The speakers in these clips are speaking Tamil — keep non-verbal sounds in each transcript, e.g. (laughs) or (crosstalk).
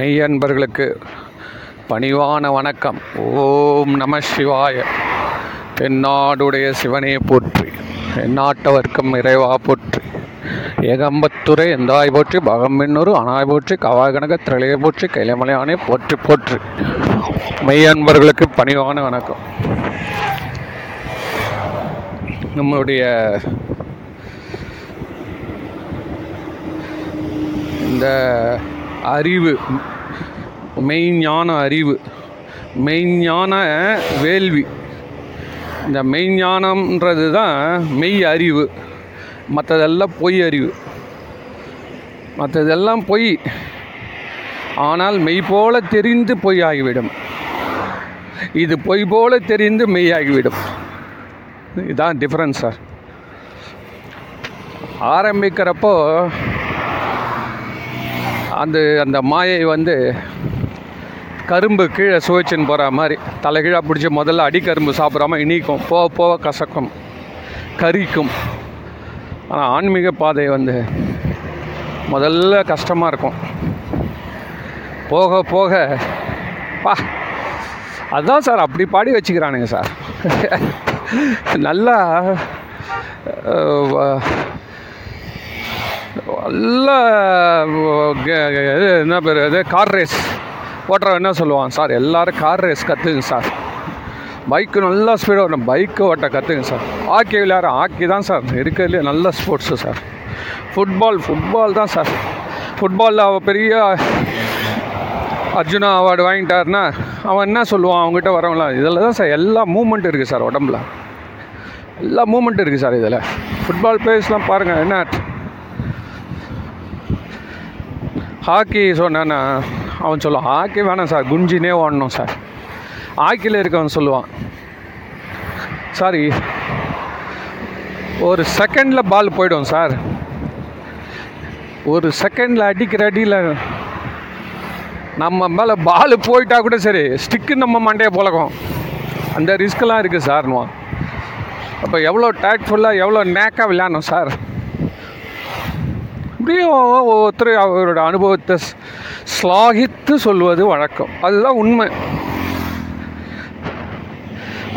மெய் அன்பர்களுக்கு பணிவான வணக்கம். ஓம் நம சிவாய. தென்னாடுடைய சிவனே போற்றி. எந்நாட்டவர்க்கும் இறைவா போற்றி. ஏகம்பத்துறை எந்தாய் போற்றி பகமென்னொரு அனாய் போற்றி கவாகணக கனக திரளைய போற்றி கைலமலையானே போற்றி போற்றி. மெய் அன்பர்களுக்கு பணிவான வணக்கம். நம்முடைய இந்த அறிவு. மெய்ஞான அறிவு. மெய்ஞான வேள்வி. இந்த மெய்ஞானம்ன்றது தான் மெய் அறிவு. மற்றதெல்லாம் பொய் அறிவு. மற்றதெல்லாம் பொய். ஆனால் மெய் போல தெரிந்து பொய் ஆகிவிடும். இது பொய் போல தெரிந்து மெய் ஆகிவிடும். இதான் டிஃப்ரென்ஸ் சார் ஆரம்பிக்கிறப்போ அந்த அந்த மாயை வந்து கரும்பு கீழே சுவைச்சின்னு போகிற மாதிரி தலைகீழாக பிடிச்சி முதல்ல அடிக்கரும்பு சாப்பிடாம இனிக்கும் போக போக கசக்கும் கரிக்கும். ஆனால் ஆன்மீக பாதை வந்து முதல்ல கஷ்டமாக இருக்கும். போக போக பா அதுதான் சார் அப்படி பாடி வச்சுக்கிறானுங்க சார். நல்லா நல்ல என்ன பேர்? இது கார் ரேஸ் ஓட்டுறவன் என்ன சொல்லுவான்? சார் எல்லோரும் கார் ரேஸ் கற்றுங்க சார். பைக்கு நல்லா ஸ்பீடாக ஓட்டணும் பைக்கு ஓட்ட கற்றுங்க சார். ஹாக்கி விளையாடுற ஹாக்கி தான் சார். இருக்கிறதுலே நல்ல ஸ்போர்ட்ஸு சார். ஃபுட்பால் ஃபுட்பால் தான் சார். ஃபுட்பாலில் அவள் பெரிய அர்ஜுனா அவார்டு வாங்கிட்டாருன்னா அவன் என்ன சொல்லுவான்? அவங்ககிட்ட வரவங்களாம் இதில் தான் சார் எல்லா மூமெண்ட் இருக்குது சார் உடம்புல. எல்லா மூமெண்ட் இருக்குது சார் இதில். ஃபுட்பால் பிளேயர்ஸ்லாம் பாருங்கள் என்ன ஹாக்கி சொன்னேன்னா அவன் சொல்லுவான் ஹாக்கி வேணாம் சார் குஞ்சினே ஓடணும் சார். ஹாக்கியில் இருக்கவன் சொல்லுவான் சாரி ஒரு செகண்டில் பால் போயிடும் சார். ஒரு செகண்டில் அடிக்கிற அடியில் நம்ம மேலே பால் போயிட்டா கூட சரி ஸ்டிக்கு நம்ம மண்டையை போலக்கும் அந்த ரிஸ்க்கெல்லாம் இருக்குது சார்னுவான் அப்போ எவ்வளோ டேக்ட்ஃபுல்லாக எவ்வளோ நேக்காக விளையாடணும் சார். இப்படியும் ஒவ்வொருத்தர் அவரோட அனுபவத்தை ஸ்லாகித்து சொல்வது வழக்கம். அதுதான் உண்மை.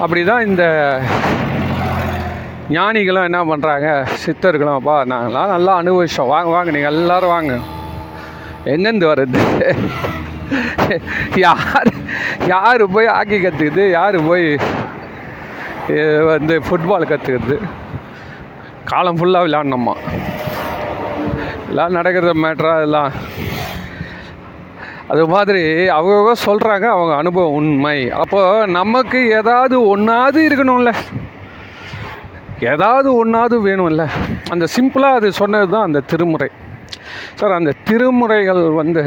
அப்படி தான் இந்த ஞானிகளும் என்ன பண்ணுறாங்க சித்தர்களும் அப்பா நாங்களாம் நல்லா அனுபவிச்சோம். வாங்க வாங்க நீங்கள் எல்லோரும் வாங்க. எங்கேருந்து வருது? யார் யார் போய் ஹாக்கி கற்றுக்குது யார் போய் வந்து ஃபுட்பால் கற்றுக்கிறது காலம் ஃபுல்லாக விளையாடணுமா? எல்லாம் நடக்கிறது மேட்ரா எல்லாம். அது மாதிரி அவங்க சொல்கிறாங்க அவங்க அனுபவம் உண்மை. அப்போது நமக்கு ஏதாவது ஒன்றாவது இருக்கணும்ல. ஏதாவது ஒன்றாவது வேணும்ல. அந்த சிம்பிளாக அது சொன்னது தான் அந்த திருமுறை. சார் அந்த திருமுறைகள் வந்து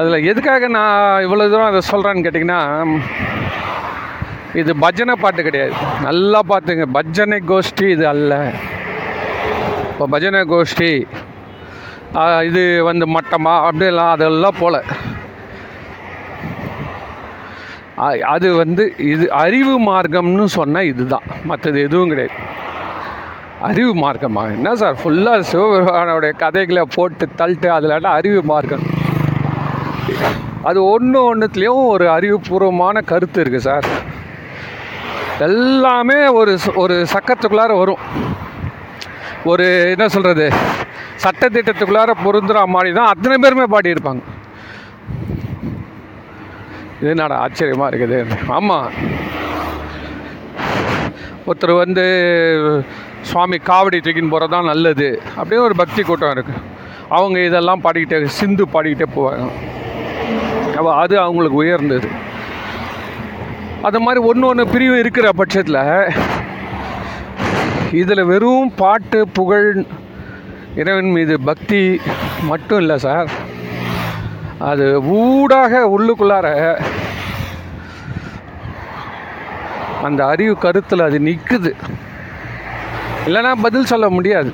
அதில் எதுக்காக நான் இவ்வளோ தூரம் அதை சொல்கிறேன்னு கேட்டிங்கன்னா இது பஜனை பாட்டு கிடையாது. நல்லா பார்த்துங்க பஜனை கோஷ்டி இது அல்ல. இப்போ பஜனை கோஷ்டி. இது வந்து மட்டமா? அப்படிலாம் அதெல்லாம் போல. ஆ- அது வந்து இது அறிவு மார்க்கம்னு சொன்னால் இதுதான். மற்றது எதுவும் கிடையாது. அறிவு மார்க்கமாக என்ன சார் ஃபுல்லாக சிவபெருமானோடைய கதைகளை போட்டு தள்ளிட்டு அதில் அறிவு மார்க்கம்? அது ஒன்று ஒன்றுத்துலேயும் ஒரு அறிவுபூர்வமான கருத்து இருக்குது சார். எல்லாமே ஒரு ஒரு சக்கரத்துக்குள்ளார வரும். ஒரு என்ன சொல்கிறது சட்டத்திட்டத்துக்குள்ளார பொருந்துற மாதிரி தான் அத்தனை பேருமே பாடியிருப்பாங்க. இது என்னடா ஆச்சரியமாக இருக்குது. ஆமாம் ஒருத்தர் வந்து சுவாமி காவடி தூக்கின்னு போகிறது தான் நல்லது அப்படின்னு ஒரு பக்தி கூட்டம் இருக்குது அவங்க இதெல்லாம் பாடிக்கிட்டே சிந்து பாடிக்கிட்டே போவாங்க. அப்போ அது அவங்களுக்கு உயர்ந்தது. அது மாதிரி ஒன்று ஒன்று பிரிவு இருக்கிற பட்சத்தில் இதில் வெறும் பாட்டு புகழ் இறைவன் மீது பக்தி மட்டும் இல்லை சார். அது ஊடாக உள்ளுக்குள்ளார அந்த அறிவு கருத்தில் அது நிற்குது இல்லைன்னா பதில் சொல்ல முடியாது.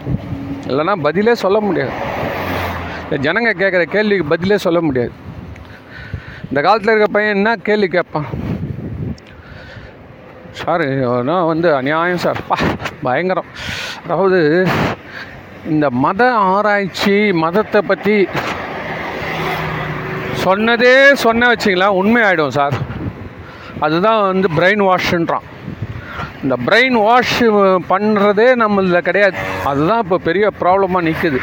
இல்லைன்னா பதிலே சொல்ல முடியாது. இந்த ஜனங்க கேட்குற கேள்விக்கு பதிலே சொல்ல முடியாது. இந்த காலத்தில் இருக்க பையன் என்ன கேள்வி கேட்பான்? சார் நான் வந்து அநியாயம் சார். பா பயங்கரம். அதாவது இந்த மத ஆராய்ச்சி மதத்தை பற்றி சொன்னதே சொன்ன வச்சிங்களா உண்மையாயிடும் சார். அதுதான் வந்து பிரெயின் வாஷ்ன்றான் இந்த பிரெயின் வாஷ் பண்ணுறதே நம்மளில் கிடையாது. அதுதான் இப்போ பெரிய ப்ராப்ளமாக நிற்குது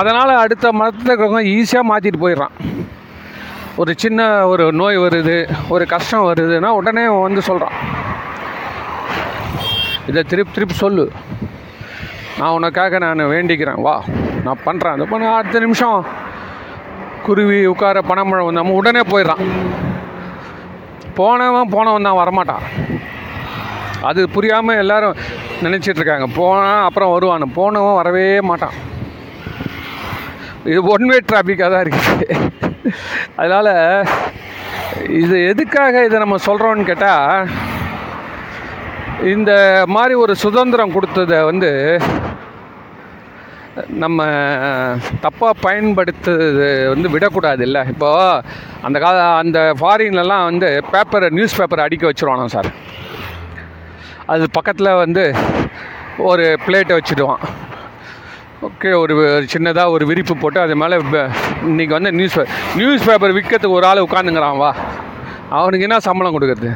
அதனால் அடுத்த மதத்தில் இருக்கிறவங்க ஈஸியாக மாற்றிட்டு போயிடுறான். ஒரு சின்ன ஒரு நோய் வருது ஒரு கஷ்டம் வருதுன்னா உடனே வந்து சொல்கிறான் இதை திருப்பி திருப்பி சொல்லு. நான் உனக்காக நான் வேண்டிக்கிறேன். வா நான் பண்ணுறேன் அது பண்ண அடுத்த நிமிஷம். குருவி உட்கார பணமழை வந்தாமல் உடனே போயிடுறான். போனவன் போனவன் தான் வரமாட்டான். அது புரியாமல் எல்லோரும் நினச்சிட்டு இருக்காங்க. போனால் அப்புறம் வருவான். போனவன் வரவே மாட்டான். இது ஒன் வே டிராஃபிக்காக தான் இருக்குது அதனால் இது எதுக்காக இதை நம்ம சொல்கிறோன்னு கேட்டால் இந்த மாதிரி ஒரு சுதந்திரம் கொடுத்ததை வந்து நம்ம தப்பாக பயன்படுத்துறது வந்து விடக்கூடாது இல்லை இப்போது அந்த கால அந்த ஃபாரின்லலாம் வந்து பேப்பரை நியூஸ் பேப்பரை அடிக்க வச்சுருவானோ சார் அது பக்கத்தில் வந்து ஒரு பிளேட்டை வச்சுடுவான். ஓகே ஒரு சின்னதாக ஒரு விரிப்பு போட்டு அது மேலே இன்றைக்கி வந்து நியூஸ் நியூஸ் பேப்பர் விற்கிறதுக்கு ஒரு ஆள் உட்காந்துங்கிறான் வா. அவனுக்கு என்ன சம்பளம் கொடுக்குறது?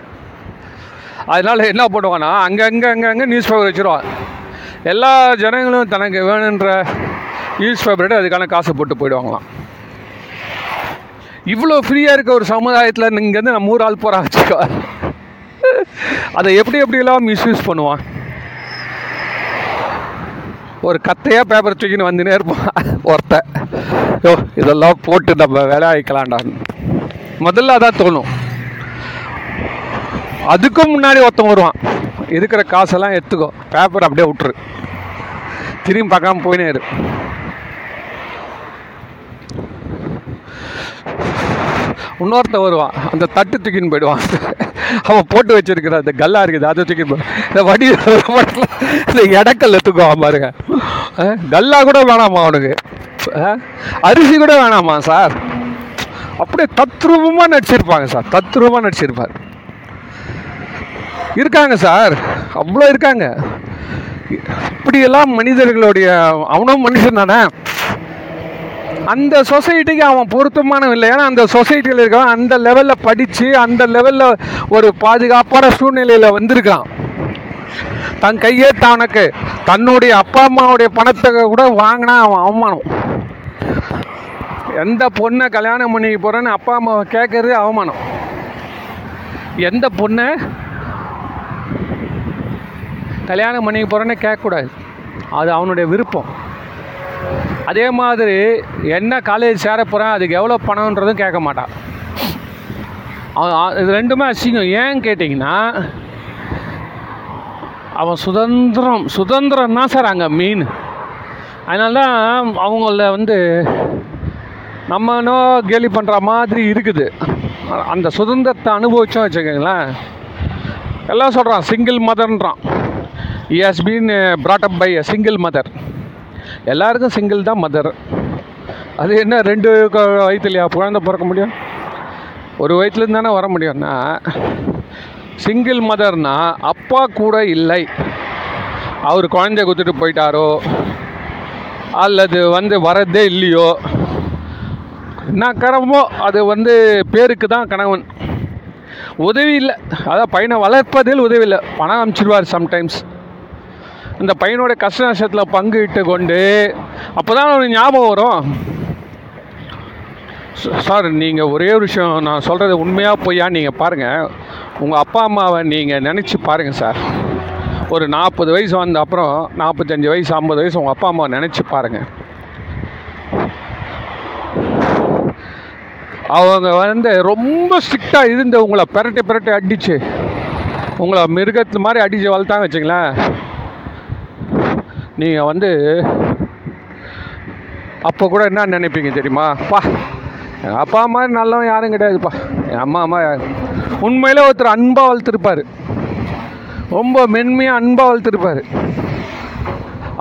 அதனால் என்ன பண்ணுவான்னா அங்கங்கே அங்கங்கே நியூஸ் பேப்பர் வச்சுருவான். எல்லா ஜனங்களும் தனக்கு வேணுன்ற நியூஸ் பேப்பர் அதுக்கான காசு போட்டு போயிடுவாங்களாம். இவ்வளோ ஃப்ரீயாக இருக்க ஒரு சமுதாயத்தில் இங்கேருந்து நம்ம ஊர் ஆள் போகிறா வச்சுக்கோ. அதை எப்படி எப்படியெல்லாம் மிஸ்யூஸ் பண்ணுவான்? ஒரு கத்தையாக பேப்பர் தூக்கின்னு வந்துனே இருப்பான் ஒருத்த. யோ இதெல்லாம் போட்டு நம்ம வேலை ஆகிக்கலாம்டான்னு முதல்ல அதான் தோணும். அதுக்கும் முன்னாடி ஒருத்தன் வருவான். இருக்கிற காசெல்லாம் எடுத்துக்கோ. பேப்பர் அப்படியே விட்டுரு. திரும்பி பார்க்காம போயினே இரு. இன்னொருத்த வருவான். அந்த தட்டு தூக்கின்னு போயிடுவான். அவன் போட்டு வச்சிருக்கிற அந்த கல்லா இருக்குது அதை தூக்கின்னு போய் இந்த வடி இந்த இடக்கல்ல தூக்குவான் பாருங்க. கல்லா கூட வேணாமா அவனுக்கு? அரிசி கூட வேணாமா சார்? அப்படியே தத்ரூபமாக நடிச்சிருப்பாங்க சார். தத்ரூபமாக நடிச்சிருப்பார். இருக்காங்க சார். அவ்வளோ இருக்காங்க. இப்படியெல்லாம் மனிதர்களுடைய அவனும் மனுஷன் தானே? அந்த சொசைட்டிக்கு அவன் பொருத்தமானவன் இல்லை. ஏன்னா அந்த சொசைட்டியில் இருக்கான் அந்த லெவலில் படித்து அந்த லெவலில் ஒரு பாதுகாப்பான சூழ்நிலையில் வந்திருக்கான். தன் கையே தனக்கு தன்னுடைய அப்பா அம்மாவுடைய பணத்தை கூட வாங்கினா அவன் அவமானம். எந்த பொண்ணை கல்யாணம் பண்ணிக்க போகிறேன்னு அப்பா அம்மாவை கேட்கறது அவமானம். எந்த பொண்ணை கல்யாணம் பண்ணிக்க போகிறேன்னு கேட்கக்கூடாது. அது அவனுடைய விருப்பம். அதே மாதிரி என்ன காலேஜ் சேர போகிறேன் அதுக்கு எவ்வளோ பணம்ன்றதும் கேட்க மாட்டான். அவன் இது ரெண்டுமே அசிங்கம். ஏன்னு கேட்டிங்கன்னா அவன் சுதந்திரம் சுதந்திரம் தான் சார் அங்கே மீன் அதனால தான் அவங்கள வந்து நம்மனோ கேலி பண்ணுற மாதிரி இருக்குது. அந்த சுதந்திரத்தை அனுபவிச்சோம் வச்சுக்கோங்களேன். எல்லாம் சொல்கிறான் single மதர்ன்றான் has been brought up by a single mother எல்லாருக்கும் சிங்கிள் தான் மதர் அது என்ன ரெண்டு வயிற்றுலையா வயித்துலையா? குழந்தை பிறக்க முடியும்? ஒரு வயிற்றுலேருந்து தானே வர முடியும்னா சிங்கிள் மதர்னா அப்பா கூட இல்லை. அவர் குழந்தைய கொடுத்துட்டு போயிட்டாரோ அல்லது வந்து வரதே இல்லையோ என்ன கரமோ அது வந்து பேருக்கு தான் கணவன் உதவி இல்லை. அதான் பையனை வளர்ப்பதில் உதவி இல்லை. பணம் அனுப்பிச்சிடுவார் சம்டைம்ஸ் இந்த பையனோட கஷ்ட நஷ்டத்தில் பங்கு கொண்டு அப்போ தான் அவனுக்கு ஞாபகம் வரும். சார் நீங்கள் ஒரே ஒரு விஷயம் நான் சொல்கிறது உண்மையாக பொய்யா நீங்கள் பாருங்கள் உங்கள் அப்பா அம்மாவை நீங்கள் நினச்சி பாருங்கள் சார். ஒரு நாற்பது வயசு வந்த அப்புறம் நாற்பத்தஞ்சு வயசு ஐம்பது வயசு உங்கள் அப்பா அம்மாவை நினச்சி பாருங்கள் அவங்க வந்து ரொம்ப ஸ்ட்ரிக்டாக இருந்து உங்களை பிரட்டி பிரட்டி அடிச்சு உங்களை மிருகத்து மாதிரி அடித்து வளர்த்தாங்க வச்சுங்களேன். நீங்கள் வந்து அப்போ கூட என்ன நினைப்பீங்க தெரியுமா? பா எங்கள் அப்பா மாதிரி நல்லவன் யாரும் கிடையாதுப்பா. என் அம்மா அம்மா உண்மையில் ஒருத்தர் அன்பாக வளர்த்துருப்பார். ரொம்ப மென்மையாக அன்பாக வளர்த்துருப்பார்.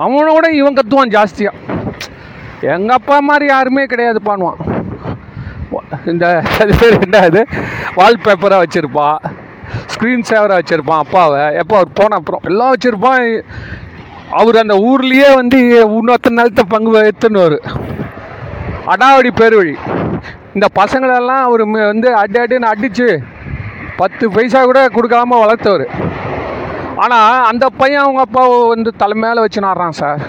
அவனோட இவன் கத்துவான் ஜாஸ்தியாக எங்கள் அப்பா மாதிரி யாருமே கிடையாதுப்பான்வான் இந்த அது பேர் என்னது வால்பேப்பராக வச்சுருப்பான். ஸ்க்ரீன் சேவராக வச்சுருப்பான் அப்பாவை. எப்போ அவர் போன அப்புறம். எல்லாம் வச்சுருப்பான். அவர் அந்த ஊர்லேயே வந்து இன்னொருத்த நிலத்தை பங்கு எடுத்துன்னு அடாவடி பேர்வழி. இந்த பசங்களெல்லாம் அவர் வந்து அடி அடின்னு அடித்து பத்து பைசா கூட கொடுக்காம வளர்த்தவர். ஆனால் அந்த பையன் அவங்க அப்பாவை வந்து தலை மேலே வச்சு நாடுறான் சார்.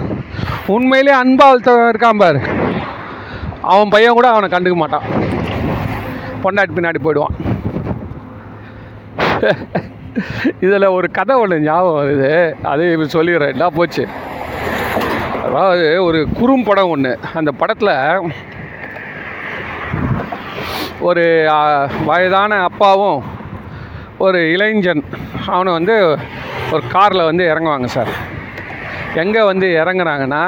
உண்மையிலே அன்பாக வளர்த்தவன் இருக்கான் பாரு. அவன் பையன் கூட அவனை கண்டுக்க மாட்டான். பொண்டாட்டி பின்னாடி போயிடுவான். (laughs) இதில் ஒரு கதை ஒன்று ஞாபகம் வருது. அது இப்போ சொல்லிடுறேன். என்ன போச்சு. அதாவது ஒரு குறும்படம் ஒன்று அந்த படத்தில் ஒரு வயதான அப்பாவும் ஒரு இளைஞன் அவனை வந்து ஒரு காரில் வந்து இறங்குவாங்க சார். எங்கே வந்து இறங்குறாங்கன்னா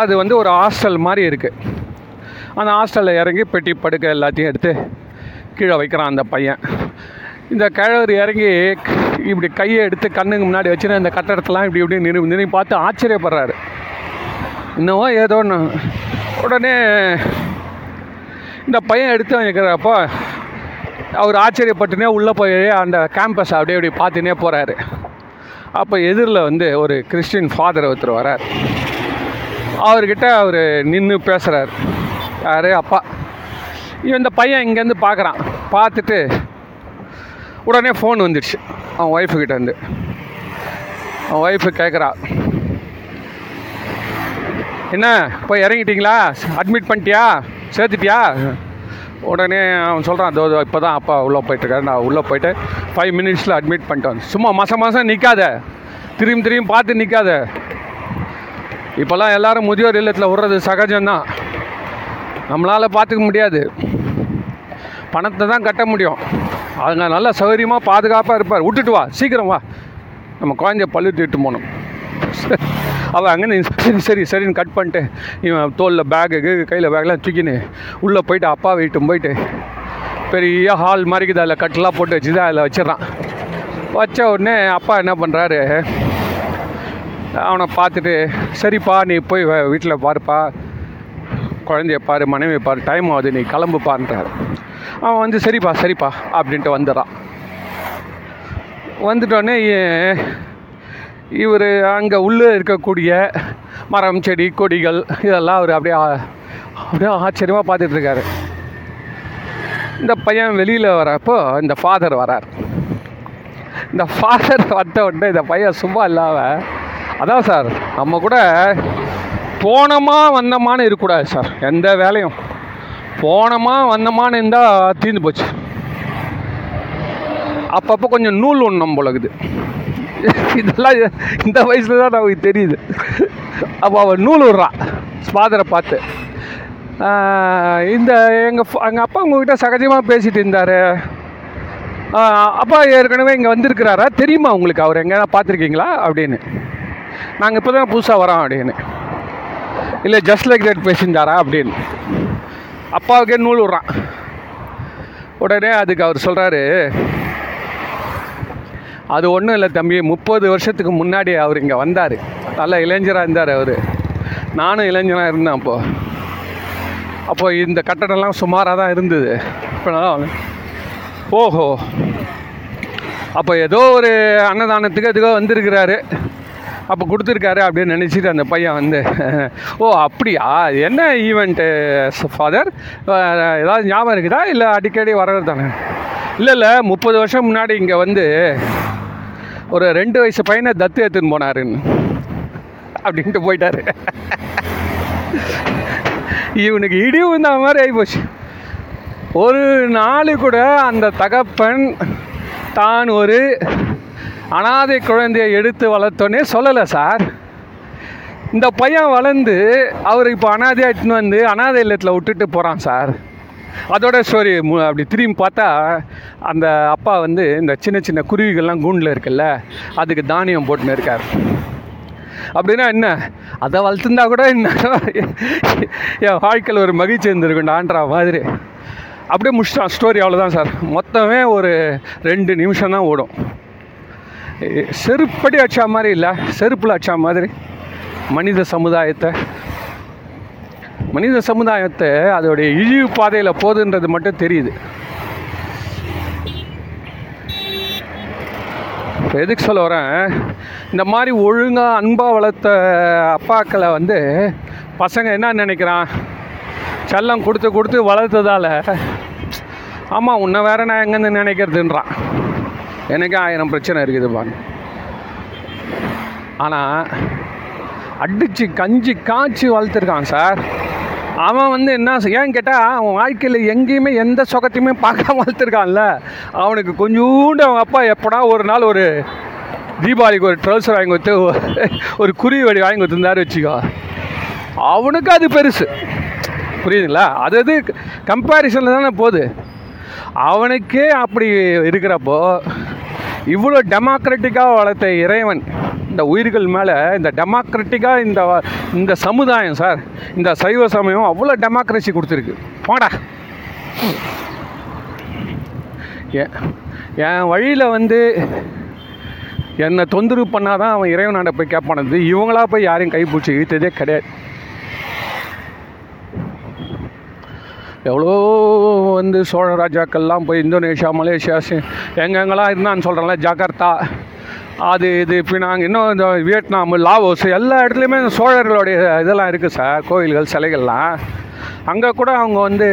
அது வந்து ஒரு ஹாஸ்டல் மாதிரி இருக்குது அந்த ஹாஸ்டலில் இறங்கி பெட்டி படுக்கை எல்லாத்தையும் எடுத்து கீழே வைக்கிறான் அந்த பையன். இந்த கிழவர் இறங்கி இப்படி கையை எடுத்து கண்ணுக்கு முன்னாடி வச்சுன்னு இந்த கட்டடத்தெல்லாம் இப்படி இப்படி நின்று நின்று பார்த்து ஆச்சரியப்படுறாரு. இன்னமோ ஏதோ ஒன்று உடனே இந்த பையன் எடுத்து வைக்கிறப்போ அவர் ஆச்சரியப்பட்டுனே உள்ளே போய் அந்த கேம்பஸ் அப்படியே இப்படி பார்த்துனே போகிறாரு அப்போ எதிரில் வந்து ஒரு கிறிஸ்டின் ஃபாதர் ஒருத்தர் வரார். அவர்கிட்ட அவர் நின்று பேசுகிறார் யார்? அப்பா. இவன் இந்த பையன் இங்கேருந்து பார்க்குறான். பார்த்துட்டு உடனே ஃபோன் வந்துடுச்சு அவன் ஒய்ஃபு இருந்து. அவன் ஒய்ஃபு கேட்குறா என்ன போய் இறங்கிட்டீங்களா? அட்மிட் பண்ணிட்டியா? சேர்த்துட்டியா? உடனே அவன் சொல்கிறான் அதோ இப்போ தான் அப்பா உள்ளே போயிட்டுருக்காரு. நான் உள்ளே போயிட்டு ஃபைவ் மினிட்ஸில் அட்மிட் பண்ணிட்டு சும்மா மாதம் மாதம் நிற்காத திரும்பி திரும்பி பார்த்து நிற்காத இப்போல்லாம் எல்லோரும் முதியோர் இல்லத்தில் விடுறது சகஜம்தான். நம்மளால் பார்த்துக்க முடியாது. பணத்தை தான் கட்ட முடியும். அவங்க நல்லா சௌகரியமாக பாதுகாப்பாக இருப்பார். விட்டுட்டு வா. சீக்கிரம் வா. நம்ம குழந்தைய பல்லு தூக்கிட்டு போகணும். அவள் அங்கே சரி சரி சரின்னு கட் பண்ணிட்டு இவன் தோலில் பேகு கையில் பேக்லாம் தூக்கின்னு உள்ளே போயிட்டு அப்பா வீட்டும் போயிட்டு பெரிய ஹால் மாதிரிக்குது அதில் கட்டெலாம் போட்டு வச்சு தான் அதில் வச்சிடறான். வச்ச உடனே அப்பா என்ன பண்ணுறாரு அவனை பார்த்துட்டு சரிப்பா நீ போய் வீட்டில் பாருப்பா. குழந்தைய பாரு மனைவி பாரு டைம் ஆகுது நீ கிளம்புப்பான்றாரு. அவன் வந்து சரிப்பா சரிப்பா அப்படின்ட்டு வந்துடுறான். வந்துட்டோடனே இவர் அங்கே உள்ளே இருக்கக்கூடிய மரம் செடி கொடிகள் இதெல்லாம் அவர் அப்படியே அப்படியே ஆச்சரியமாக பார்த்துட்ருக்காரு இந்த பையன் வெளியில் வரப்போ இந்த ஃபாதர் வரார் இந்த ஃபாதர் வந்த உடனே இந்த பையன் சும்மா இல்லாம அதான் சார் நம்ம கூட போனோமா வந்தோமான்னு இருக்கக்கூடாது சார் எந்த வேலையும். போனோமா வந்தோமான்னு இருந்தால் தீர்ந்து போச்சு. அப்பப்போ கொஞ்சம் நூல் ஒன்றும் போலக்குது இதெல்லாம் இந்த வயசில் தான் நமக்கு தெரியுது. அப்போ அவள் நூல் விட்றான் ஃபாதரை பார்த்து. இந்த எங்கள் எங்கள் அப்பா உங்ககிட்ட சகஜமாக பேசிகிட்டு இருந்தார். அப்பா ஏற்கனவே இங்கே வந்திருக்கிறாரா? தெரியுமா உங்களுக்கு? அவர் எங்கே பார்த்துருக்கீங்களா? அப்படின்னு. நாங்கள் இப்போ தான் புதுசாக வரோம் அப்படின்னு. இல்லை ஜஸ்ட் லைக் தட் பேசியிருந்தாரா? அப்படின்னு. அப்பாவுக்கே நூல் விட்றான். உடனே அதுக்கு அவர் சொல்கிறாரு அது ஒன்றும் இல்லை தம்பி முப்பது வருஷத்துக்கு முன்னாடி அவர் இங்கே வந்தார். நல்ல இளைஞராக இருந்தார் அவர். நானும் இளைஞராக இருந்தேன் அப்போது அப்போ இந்த கட்டடம்லாம் சுமாராக தான் இருந்தது. இப்போ ஓஹோ. அப்போ ஏதோ ஒரு அன்னதானத்துக்கு எதுக்கோ வந்திருக்கிறாரு. அப்போ கொடுத்துருக்காரு அப்படின்னு நினச்சிட்டு அந்த பையன் வந்து ஓ அப்படியா? என்ன ஈவெண்ட்டு ஃபாதர் ஏதாவது ஞாபகம் இருக்குதா? இல்லை அடிக்கடி வர்றது தானே? இல்லை இல்லை முப்பது வருஷம் முன்னாடி இங்கே வந்து ஒரு ரெண்டு வயசு பையனை தத்து எடுத்துன்னு போனாருன்னு. அப்படின்ட்டு போயிட்டாரு. இவனுக்கு இடி இந்த மாதிரி ஆகிப்போச்சு ஒரு நாள் கூட அந்த தகப்பன் தான் ஒரு அனாதை குழந்தையை எடுத்து வளர்த்தோன்னே சொல்லலை சார். இந்த பையன் வளர்ந்து அவர் இப்போ அனாதையாக இட்டுன்னு வந்து அனாதை இல்லத்தில் விட்டுட்டு போகிறான் சார். அதோட ஸ்டோரி அப்படி திரும்பி பார்த்தா அந்த அப்பா வந்து இந்த சின்ன சின்ன குருவிகள்லாம் கூண்டில் இருக்குல்ல அதுக்கு தானியம் போட்டுன்னு இருக்கார். அப்படின்னா என்ன? அதை வளர்த்துருந்தா கூட என்ன? என் வாழ்க்கையில் ஒரு மகிழ்ச்சி இருந்திருக்குண்டான்ற மாதிரி. அப்படியே முடிச்சிட்டான் ஸ்டோரி அவ்வளோதான் சார். மொத்தமே ஒரு ரெண்டு நிமிஷம் தான் ஓடும். செருப்படி அடிச்சா மாதிரி இல்லை செருப்பில் அடிச்சா மாதிரி மனித சமுதாயத்தை. மனித சமுதாயத்தை அதோடைய இழிவு பாதையில் போகுதுன்றது மட்டும் தெரியுது. இப்போ எதுக்கு சொல்ல வரேன்? இந்த மாதிரி ஒழுங்காக அன்பாக வளர்த்த அப்பாக்களை வந்து பசங்க என்ன நினைக்கிறான்? செல்லம் கொடுத்து கொடுத்து வளர்த்ததால் ஆமாம் உன்னை வேற நான் எங்கேருந்து நினைக்கிறதுன்றான். எனக்கு ஆயிரம் பிரச்சனை இருக்குது ஆனால் அடித்து கஞ்சி காய்ச்சி வளர்த்துருக்கான் சார். அவன் வந்து என்ன ஏன் ஏன்னு கேட்டால் அவன் வாழ்க்கையில் எங்கேயுமே எந்த சுகத்தையுமே பார்க்காம வளர்த்துருக்கான்ல. அவனுக்கு கொஞ்சோண்டு அவங்க அப்பா எப்படா ஒரு நாள் ஒரு தீபாவளிக்கு ஒரு ட்ரௌசர் வாங்கி கொடுத்து ஒரு குருவி வடி வாங்கி கொடுத்துருந்தாரு வச்சுக்கோ. அவனுக்கு அது பெருசு. புரியுதுங்களா? அது அது கம்பேரிசனில் தானே போகுது. அவனுக்கே அப்படி இருக்கிறப்போ இவ்வளோ டெமோக்ராட்டிக்காக வளர்த்த இறைவன் இந்த உயிர்கள் மேலே இந்த டெமோக்ராட்டிக்காக இந்த இந்த சமுதாயம் சார் இந்த சைவ சமயம் அவ்வளோ டெமோக்ரஸி கொடுத்துருக்கு. போடா என் என் வழியில் வந்து என்னை தொந்தரவு பண்ணாதான் அவன் இறைவனாண்ட போய் கேட்பானது இவங்களா போய் யாரையும் கைப்பிடிச்சி இழுத்ததே கிடையாது. எவ்வளோ வந்து சோழ ராஜாக்கள்லாம் போய் இந்தோனேஷியா மலேசியா எங்கெங்கெல்லாம் இருந்தான்னு சொல்கிறேன்ல ஜகார்த்தா அது இது பினாங் இன்னும் இந்த வியட்நாம் லாவோஸ் எல்லா இடத்துலையுமே இந்த சோழர்களுடைய இதெல்லாம் இருக்குது சார் கோயில்கள் சிலைகள்லாம். அங்கே கூட அவங்க வந்து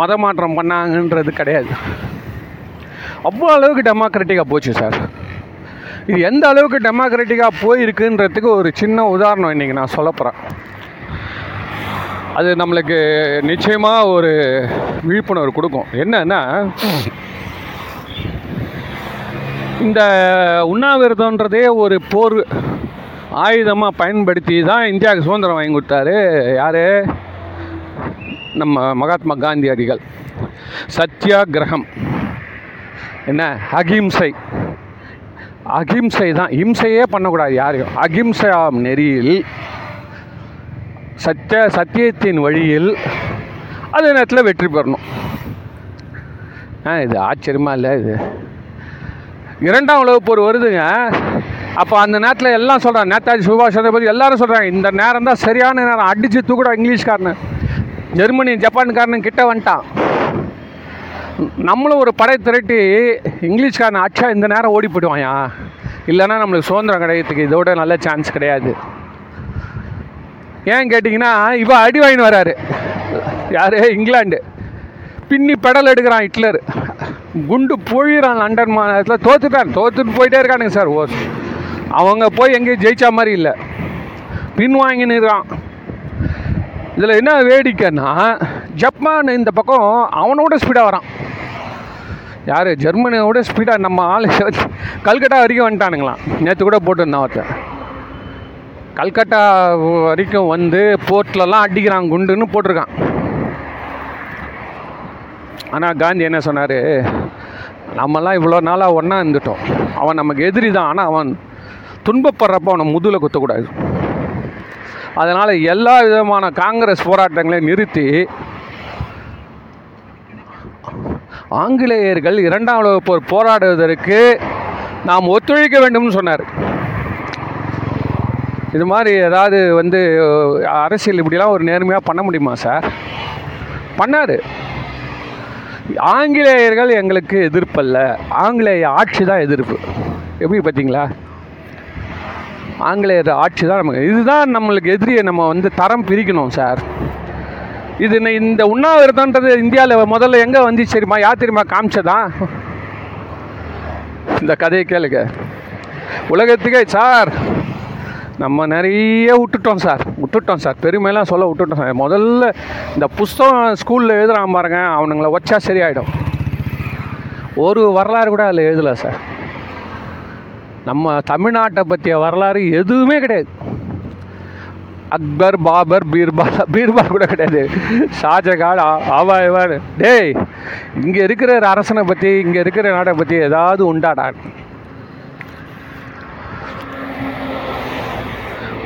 மத மாற்றம் பண்ணாங்கன்றது கிடையாது. அவ்வளோ அளவுக்கு டெமோக்ராட்டிக்காக போச்சு சார். இது எந்த அளவுக்கு டெமோக்ராட்டிக்காக போயிருக்குன்றதுக்கு ஒரு சின்ன உதாரணம் இன்றைக்கி நான் சொல்ல போகிறேன் அது நம்மளுக்கு நிச்சயமாக ஒரு விழிப்புணர்வு கொடுக்கும். என்னன்னா இந்த உண்ணாவிரதன்றதே ஒரு போர் ஆயுதமாக பயன்படுத்தி தான் இந்தியாவுக்கு சுதந்திரம் வாங்கி கொடுத்தாரு யார்? நம்ம மகாத்மா காந்தியடிகள் சத்தியாகிரகம். என்ன? அகிம்சை. அகிம்சை தான் இம்சையே பண்ணக்கூடாது யாரையும். அகிம்சை நெறியில் சத்திய சத்தியத்தின் வழியில் அதே நேரத்தில் வெற்றி பெறணும். ஆ இது ஆச்சரியமாக இல்லை இது? இரண்டாம் உலக போர் வருதுங்க. அப்போ அந்த நேரத்தில் எல்லாம் சொல்கிறாங்க நேதாஜி சுபாஷ் சந்திரபோஸ் எல்லாரும் சொல்கிறாங்க இந்த நேரம் தான் சரியான நேரம். அடித்து தூக்குடா இங்கிலீஷ்காரனு. ஜெர்மனி ஜப்பான்காரனு கிட்ட வந்துட்டான். நம்மளும் ஒரு படை திரட்டி இங்கிலீஷ்காரன் அச்சா இந்த நேரம் ஓடி போயிடுவாயா இல்லைன்னா நம்மளுக்கு சுதந்திரம் கிடைக்கிறதுக்கு இதோட நல்ல சான்ஸ் கிடையாது. ஏன் கேட்டிங்கன்னா இவ அடி வாங்கின்னு வராரு. யார்? இங்கிலாண்டு பின்னி பெடல் எடுக்கிறான் ஹிட்லர். குண்டு போயிடறான் லண்டன் மாநிலத்தில். தோத்துட்டான். தோத்துட்டு போயிட்டே இருக்கானுங்க சார். ஓ அவங்க போய் எங்கேயும் ஜெயிச்சா மாதிரி இல்லை. பின் வாங்கின்னு இதில் என்ன வேடிக்கைன்னா ஜப்பான் இந்த பக்கம் அவனோட ஸ்பீடாக வரான். யார்? ஜெர்மனியோட ஸ்பீடாக நம்ம ஆள் கல்கட்டா வரைக்கும் வந்துட்டானுங்களாம். நேற்று கூட போட்டிருந்தான் ஒருத்தன் கல்கட்டா வரைக்கும் வந்து போர்ட்லலாம் அடிக்கிறான் குண்டுன்னு போட்டிருக்கான். ஆனால் காந்தி என்ன சொன்னார்? நம்மலாம் இவ்வளோ நாளாக ஒன்றா இருந்துட்டோம். அவன் நமக்கு எதிரி தான். ஆனால் அவன் துன்பப்படுறப்ப அவனை முதுகில் குத்தக்கூடாது. அதனால் எல்லா விதமான காங்கிரஸ் போராட்டங்களையும் நிறுத்தி ஆங்கிலேயர்கள் இரண்டாம் உலக போர் போராடுவதற்கு நாம் ஒத்துழைக்க வேண்டும்னு சொன்னார். இது மாதிரி ஏதாவது வந்து அரசியல் இப்படிலாம் ஒரு நேர்மையாக பண்ண முடியுமா சார்? பண்ணார். ஆங்கிலேயர்கள் எங்களுக்கு எதிர்ப்பல்ல ஆங்கிலேய ஆட்சி தான் எதிர்ப்பு. எப்படி பார்த்தீங்களா? ஆங்கிலேயர் ஆட்சி தான் நமக்கு இதுதான் நம்மளுக்கு எதிரியை நம்ம வந்து தரம் பிரிக்கணும் சார். இது இந்த உண்ணாவிரதன்றது இந்தியாவில் முதல்ல எங்கே வந்துச்சு தெரியுமா? யார் தெரியுமா காமிச்சதா? இந்த கதையை கேளுங்க. உலகத்துக்கே சார். நம்ம நிறைய விட்டுட்டோம் சார். விட்டுட்டோம் சார். பெருமையெல்லாம் சொல்ல விட்டுட்டோம் சார். முதல்ல இந்த புஸ்தகம் ஸ்கூலில் எழுதுகிறான் பாருங்க. அவனுங்களை வச்சா சரியாயிடும். ஒரு வரலாறு கூட அதில் எழுதலை சார். நம்ம தமிழ்நாட்டை பற்றிய வரலாறு எதுவுமே கிடையாது. அக்பர் பாபர் பீர்பால் பீர்பால் கூட கிடையாது. ஷாஜகான் ஆ- ஆவா இவன் டேய் இங்கே இருக்கிற அரசனை பற்றி இங்கே இருக்கிற நாட்டை பற்றி ஏதாவது உண்டாடா.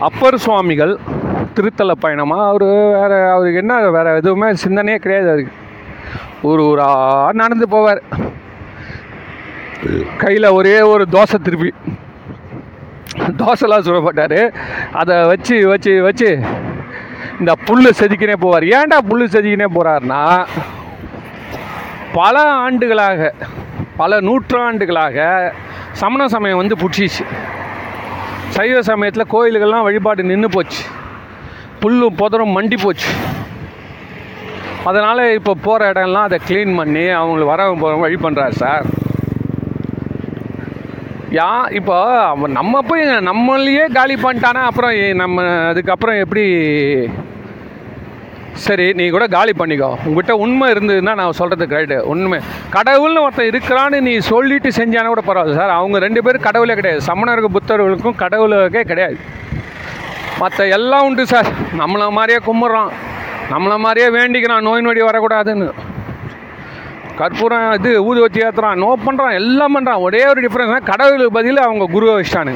அப்பர் சுவாமிகள் திருத்தல பயணமாக அவர் வேறு அவருக்கு என்ன வேறு எதுவுமே சிந்தனையே கிடையாது அவருக்கு. ஒரு ஊரா நடந்து போவார். கையில் ஒரே ஒரு தோசை திருப்பி. தோசைலாம் சுடப்பட்டார் அதை வச்சு வச்சு வச்சு இந்த புல்லு செதுக்கினே போவார். ஏன்டா புல் செதுக்கினே போகிறாருன்னா பல ஆண்டுகளாக பல நூற்றாண்டுகளாக சமண சமயம் வந்து புட்சிச்சு. சைவ சமயத்தில் கோயில்கள்லாம் வழிபாடு நின்று போச்சு. புல்லும் புதரும் மண்டி போச்சு. அதனால் இப்போ போகிற இடம்லாம் அதை க்ளீன் பண்ணி அவங்களுக்கு வர போகிற வழி பண்ணுறாரு சார் யா இப்போ அவன் நம்ம போய் நம்மளையே காலி பண்ணிட்டானா அப்புறம் நம்ம அதுக்கப்புறம் எப்படி சரி நீ கூட காலி பண்ணிக்கோ. உங்ககிட்ட உண்மை இருந்ததுன்னா நான் சொல்கிறது கரெக்டு உண்மை. கடவுள்னு ஒருத்தன் இருக்கிறான்னு நீ சொல்லிட்டு செஞ்சானா கூட பரவாயில்ல. சார் அவங்க ரெண்டு பேரும் கடவுளே கிடையாது. சமணருக்கு புத்தர்களுக்கும் கடவுளுக்கே கிடையாது. மற்ற எல்லாம் உண்டு சார். நம்மளை மாதிரியே கும்பிட்றான். நம்மளை மாதிரியே வேண்டிக்கிறான். நோய் நொடி வரக்கூடாதுன்னு. கற்பூரம் இது ஊதுவத்தி ஏற்றுறான் நோ பண்ணுறான் எல்லாம் பண்ணுறான் ஒரே ஒரு டிஃப்ரென்ஸ் கடவுளுக்கு பதில் அவங்க குருவை வச்சிட்டானு.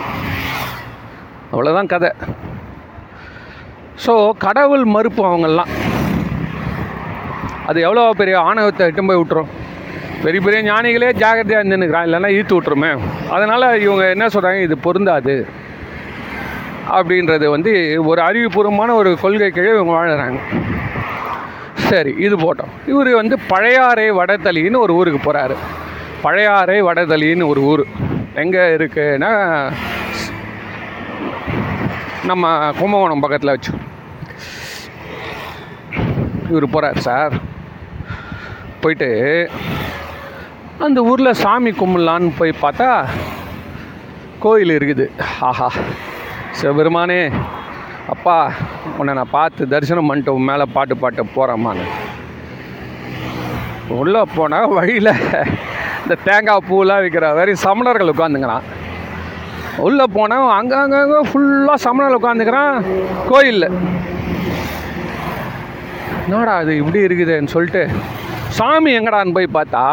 அவ்வளோதான் கதை. ஸோ கடவுள் மறுப்பு அவங்கெல்லாம். அது எவ்வளோ பெரிய ஆணவத்தை எட்டும் போய் விட்டுரும்? பெரிய பெரிய ஞானிகளே ஜாகிரதையாக இருந்துன்னுக்கிறான் இல்லைன்னா ஈர்த்து விட்டுருமே. அதனால் இவங்க என்ன சொல்கிறாங்க இது பொருந்தாது. அப்படின்றது வந்து ஒரு அறிவுபூர்வமான ஒரு கொள்கை கீழே இவங்க வாழ்கிறாங்க சரி இது போட்டோம். இவர் வந்து பழையாறை வடதளின்னு ஒரு ஊருக்கு போகிறாரு பழையாறை வடதளின்னு ஒரு ஊர். எங்கே இருக்குன்னா நம்ம கும்பகோணம் பக்கத்தில் வச்சு இவர் போகிறார் சார். போயிட்டு அந்த ஊரில் சாமி கும்பிடலான்னு போய் பார்த்தா கோயில் இருக்குது. ஆஹா சிவபெருமானே அப்பா உன்னை நான் பார்த்து தரிசனம் பண்ணிட்டு உன் மேலே பாட்டு பாட்டு போகிறேம்மான்னு உள்ளே போனால் வழியில் இந்த தேங்காய் பூலாம் விற்கிற மாதிரி சமணர்கள் உட்காந்துங்கிறான் உள்ளே போனால் அங்கே அங்கங்கே ஃபுல்லாக சமணர்கள் உட்காந்துக்கிறான் கோயிலில். என்னடா அது இப்படி இருக்குதுன்னு சொல்லிட்டு சாமி எங்கடான்னு போய் பார்த்தா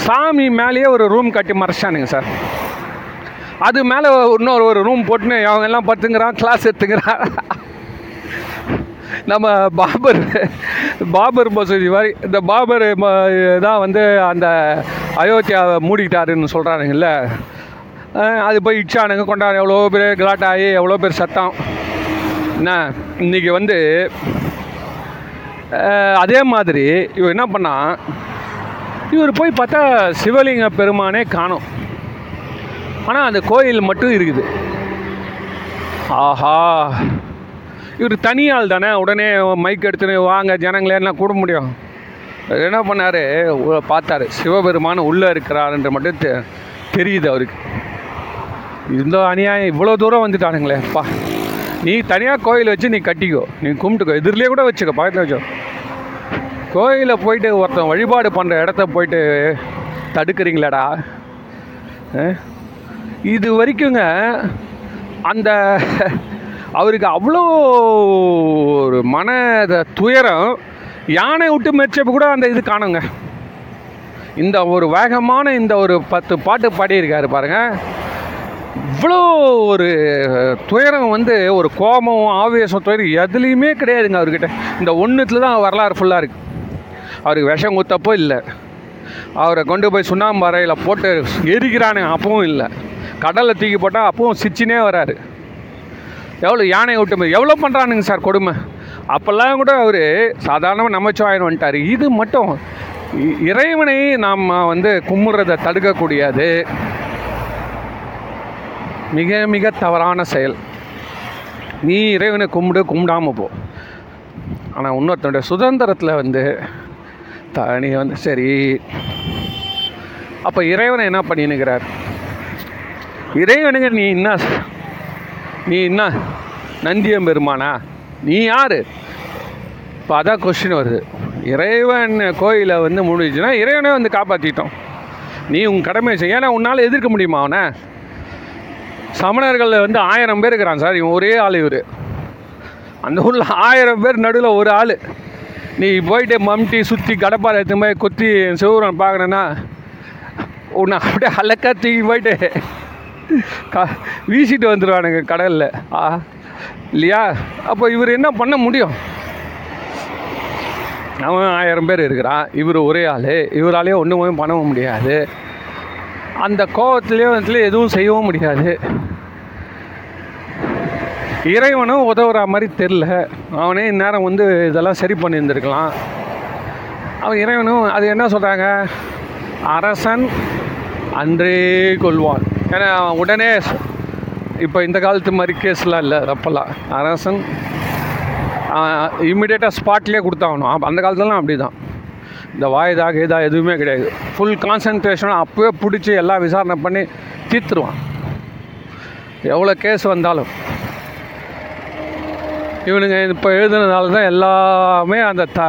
சாமி மேலேயே ஒரு ரூம் கட்டி மறைச்சானுங்க சார். அது மேலே இன்னொரு ஒரு ரூம் போட்டுன்னு அவங்க எல்லாம் படுத்துங்கிறான் கிளாஸ் எடுத்துக்கிறான் நம்ம பாபர் பாபர் மசூதி மாதிரி இந்த பாபர் தான் வந்து அந்த அயோத்தியாவை மூடிக்கிட்டாருன்னு சொல்கிறானுங்கல்ல அது போய் இச்சானுங்க கொண்டாடு எவ்வளோ பேர் கலாட் ஆகி எவ்வளோ பேர் சத்தம். என்ன இன்றைக்கி வந்து அதே மாதிரி இவர் என்ன பண்ணா இவர் போய் பார்த்தா சிவலிங்க பெருமானே காணும். ஆனால் அந்த கோயில் மட்டும் இருக்குது. ஆஹா இவர் தனியாள் தானே உடனே மைக் எடுத்துன்னு வாங்க ஜனங்களே என்ன கூட முடியும். என்ன பண்ணார் பார்த்தாரு சிவபெருமான் உள்ளே இருக்கிறாருன்ற மட்டும் தெ- தெரியுது அவருக்கு. இந்த அநியாயம் இவ்வளோ தூரம் வந்துட்டானுங்களேப்பா நீ தனியாக கோயில் வச்சு நீ கட்டிக்கோ. நீ கும்பிட்டுக்கோ. எதிரிலே கூட வச்சுக்கோ பக்கத்தில் வச்சோ கோயிலில் போயிட்டு ஒருத்தன் வழிபாடு பண்ணுற இடத்த போயிட்டு தடுக்கிறீங்களாடா? இது வரைக்குங்க அந்த அவருக்கு அவ்வளோ ஒரு மன துயரம் யானை விட்டு மெச்சப்ப கூட அந்த இது காணுங்க. இந்த ஒரு வேகமான இந்த ஒரு பத்து பாட்டு பாடியிருக்காரு பாருங்க. இவ்வளோ ஒரு துயரம் வந்து ஒரு கோபம் ஆவேசம் துயரம் எதுலேயுமே கிடையாதுங்க அவர்கிட்ட. இந்த ஒன்றுத்துல தான் வரலாறு ஃபுல்லாக இருக்குது அவருக்கு விஷம் குத்தப்போ இல்லை. அவரை கொண்டு போய் சுண்ணாம்பு அறையில் போட்டு எரிக்கிறானுங்க அப்பவும் இல்லை. கடலில் தூக்கி போட்டால் அப்பவும் சிச்சினே வராரு. எவ்வளோ யானை விட்டு எவ்வளோ பண்ணுறானுங்க சார் கொடுமை. அப்போல்லாம் கூட அவர் சாதாரணமாக நமச்சிவாயன் வந்துட்டார். இது மட்டும் இ- இறைவனை நாம் வந்து கும்பிட்றதை தடுக்கக்கூடியது. மிக மிக தவறான செயல். நீ இறைவனை கும்பிடு கும்பிடாம போ. ஆனால் இன்னொருத்தனுடைய சுதந்திரத்தில் வந்து த வந்து சரி. அப்போ இறைவனை என்ன பண்ணினுக்கிறார்? இறைவனுங்க நீ என்ன நீ என்ன நந்தியம் பெருமானா? நீ யார்? இப்போ அதான் கொஸ்டின் வருது. இறைவன் கோயிலை வந்து முடிஞ்சுன்னா இறைவனே வந்து காப்பாற்றிட்டோம் நீ உன் கடமை செய்ய ஏன்னா உன்னால் எதிர்க்க முடியுமா அவனை? சமணர்களில் வந்து ஆயிரம் பேர் இருக்கிறான் சார். இவன் ஒரே ஆள் இவர். அந்த ஊரில் ஆயிரம் பேர் நடுவில் ஒரு ஆள். நீ போயிட்டு மம்டி சுற்றி கடப்பாறை எடுத்து போய் குத்தி சிவரன் பார்க்கணுன்னா உன்னை அப்படியே அலக்கா தூக்கி போயிட்டு க வீசிட்டு வந்துடுவானுங்க கடலில். ஆ இல்லையா? அப்போ இவர் என்ன பண்ண முடியும்? அவன் ஆயிரம் பேர் இருக்கிறான். இவர் ஒரே ஆள். இவராலேயே ஒன்றுமே பண்ணவும் முடியாது. அந்த கோபத்துலேயே வந்து எதுவும் செய்யவும் முடியாது. இறைவனும் உதவுற மாதிரி தெரில அவனே இந்நேரம் வந்து இதெல்லாம் சரி பண்ணியிருந்துருக்கலாம். அவன் இறைவனும் அது என்ன சொல்கிறாங்க அரசன் அன்றே கொள்வான். ஏன்னா அவன் உடனே இப்போ இந்த காலத்து மாதிரி கேஸ்லாம் இல்லை அப்போல்லாம். அரசன் இம்மிடியேட்டாக ஸ்பாட்லேயே கொடுத்தாகணும். அந்த காலத்துலலாம் அப்படி தான் இந்த வாய்தா கீதா எதுவுமே கிடையாது. ஃபுல் கான்சன்ட்ரேஷன் அப்போவே பிடிச்சி எல்லாம் விசாரணை பண்ணி தீர்த்துருவான். எவ்வளோ கேஸ் வந்தாலும். இவனுங்க இப்போ எழுதுனதுனால தான் எல்லாமே அந்த த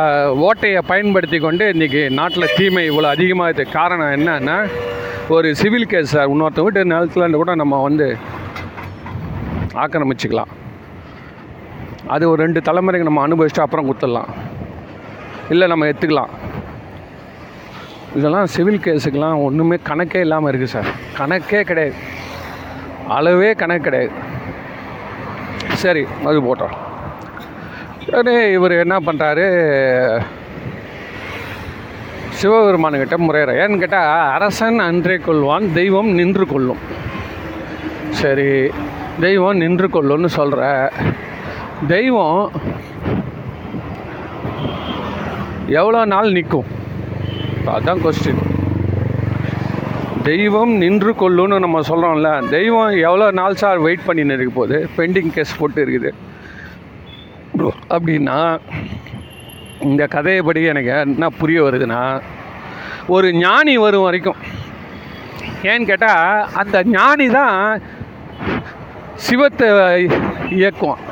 ஓட்டையை பயன்படுத்தி கொண்டு இன்றைக்கி நாட்டில் தீமை இவ்வளோ அதிகமாக இது காரணம் என்னன்னா ஒரு சிவில் கேஸ் சார் இன்னொருத்தவங்க வீட்டு நிலத்துல கூட நம்ம வந்து ஆக்கிரமிச்சுக்கலாம். அது ஒரு ரெண்டு தலைமுறைக்கு நம்ம அனுபவிச்சுட்டு அப்புறம் கொடுத்துடலாம் இல்லை நம்ம எடுத்துக்கலாம் இதெல்லாம் சிவில் கேஸுக்கெலாம் ஒன்றுமே கணக்கே இல்லாமல் இருக்குது சார். கணக்கே கிடையாது. அளவே கணக்கு கிடையாது. சரி அது போட்டோம். உடனே இவர் என்ன பண்ணுறாரு சிவபெருமானுக்கிட்ட முறையிற ஏன்னு கேட்டால் அரசன் அன்றே கொள்வான் தெய்வம் நின்று கொள்ளும். சரி தெய்வம் நின்று கொள்ளும்னு சொல்கிற தெய்வம் எவ்வளோ நாள் நிற்கும்? அதுதான் கொஸ்டின் தெய்வம் நின்று கொள்ளுன்னு நம்ம சொல்கிறோம்ல தெய்வம் எவ்வளோ நாள் சார் வெயிட் பண்ணின்னு இருக்க போகுது பெண்டிங் கேஸ் போட்டு இருக்குது. அப்படின்னா இந்த கதையைப்படி எனக்கு என்ன புரிய வருதுன்னா ஒரு ஞானி வரும் வரைக்கும். ஏன்னு கேட்டால் அந்த ஞானி தான் சிவத்தை இயக்குவான்.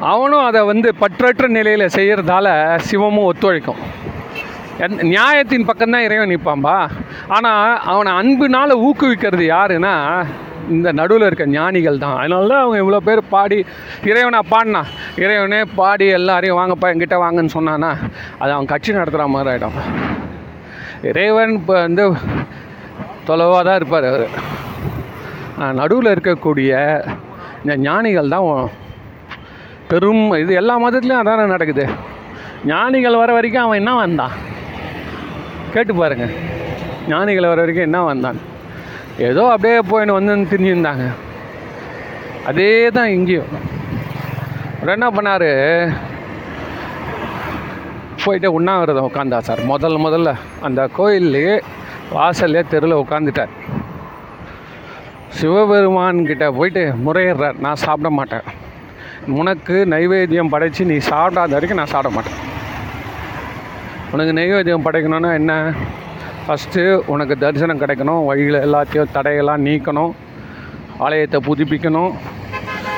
அவனும் அதை வந்து பற்றற்ற நிலையில் செய்கிறதால சிவமும் ஒத்துழைக்கும். எந்த நியாயத்தின் பக்கம்தான் இறைவன் நிற்பான்பா. ஆனால் அவனை அன்புனால் ஊக்குவிக்கிறது யாருன்னா இந்த நடுவில் இருக்க ஞானிகள் தான். அதனால தான் அவங்க இவ்வளோ பேர் பாடி இறைவனை பாடினா இறைவனே பாடி எல்லாரையும் வாங்கப்பா என்கிட்ட வாங்கன்னு சொன்னானா அது அவன் கட்சி நடத்துகிற மாதிரி ஆகிடும் இறைவன் இப்போ வந்து தொலைவாக தான் இருப்பார் அவர். நடுவில் இருக்கக்கூடிய இந்த ஞானிகள் தான் பெரும் இது எல்லா மதத்துலேயும் அதானே நடக்குது. ஞானிகள் வர வரைக்கும் அவன் என்ன வந்தான்? கேட்டு பாருங்க. ஞானிகள் வர வரைக்கும் என்ன வந்தான்? ஏதோ அப்படியே போயின்னு வந்து திரிஞ்சிருந்தாங்க. அதே தான் இங்கேயும். அவர் என்ன பண்ணார்? போயிட்டு உண்ணாவிரதம் உட்காந்தா சார். முதல்ல முதல்ல அந்த கோயில்லையே வாசல்லே தெருவில் உட்காந்துட்டார் சிவபெருமான்கிட்ட போயிட்டு முறையிடுறார். நான் சாப்பிட மாட்டேன். உனக்கு நைவேத்தியம் படைச்சு நீ சாப்பிடாத வரைக்கும் நான் சாப்பிட மாட்டேன். உனக்கு நைவேத்தியம் படைக்கணும்னா என்ன? ஃபஸ்ட்டு உனக்கு தரிசனம் கிடைக்கணும். வழியில் எல்லாத்தையும் தடையெல்லாம் நீக்கணும். ஆலயத்தை புதுப்பிக்கணும்.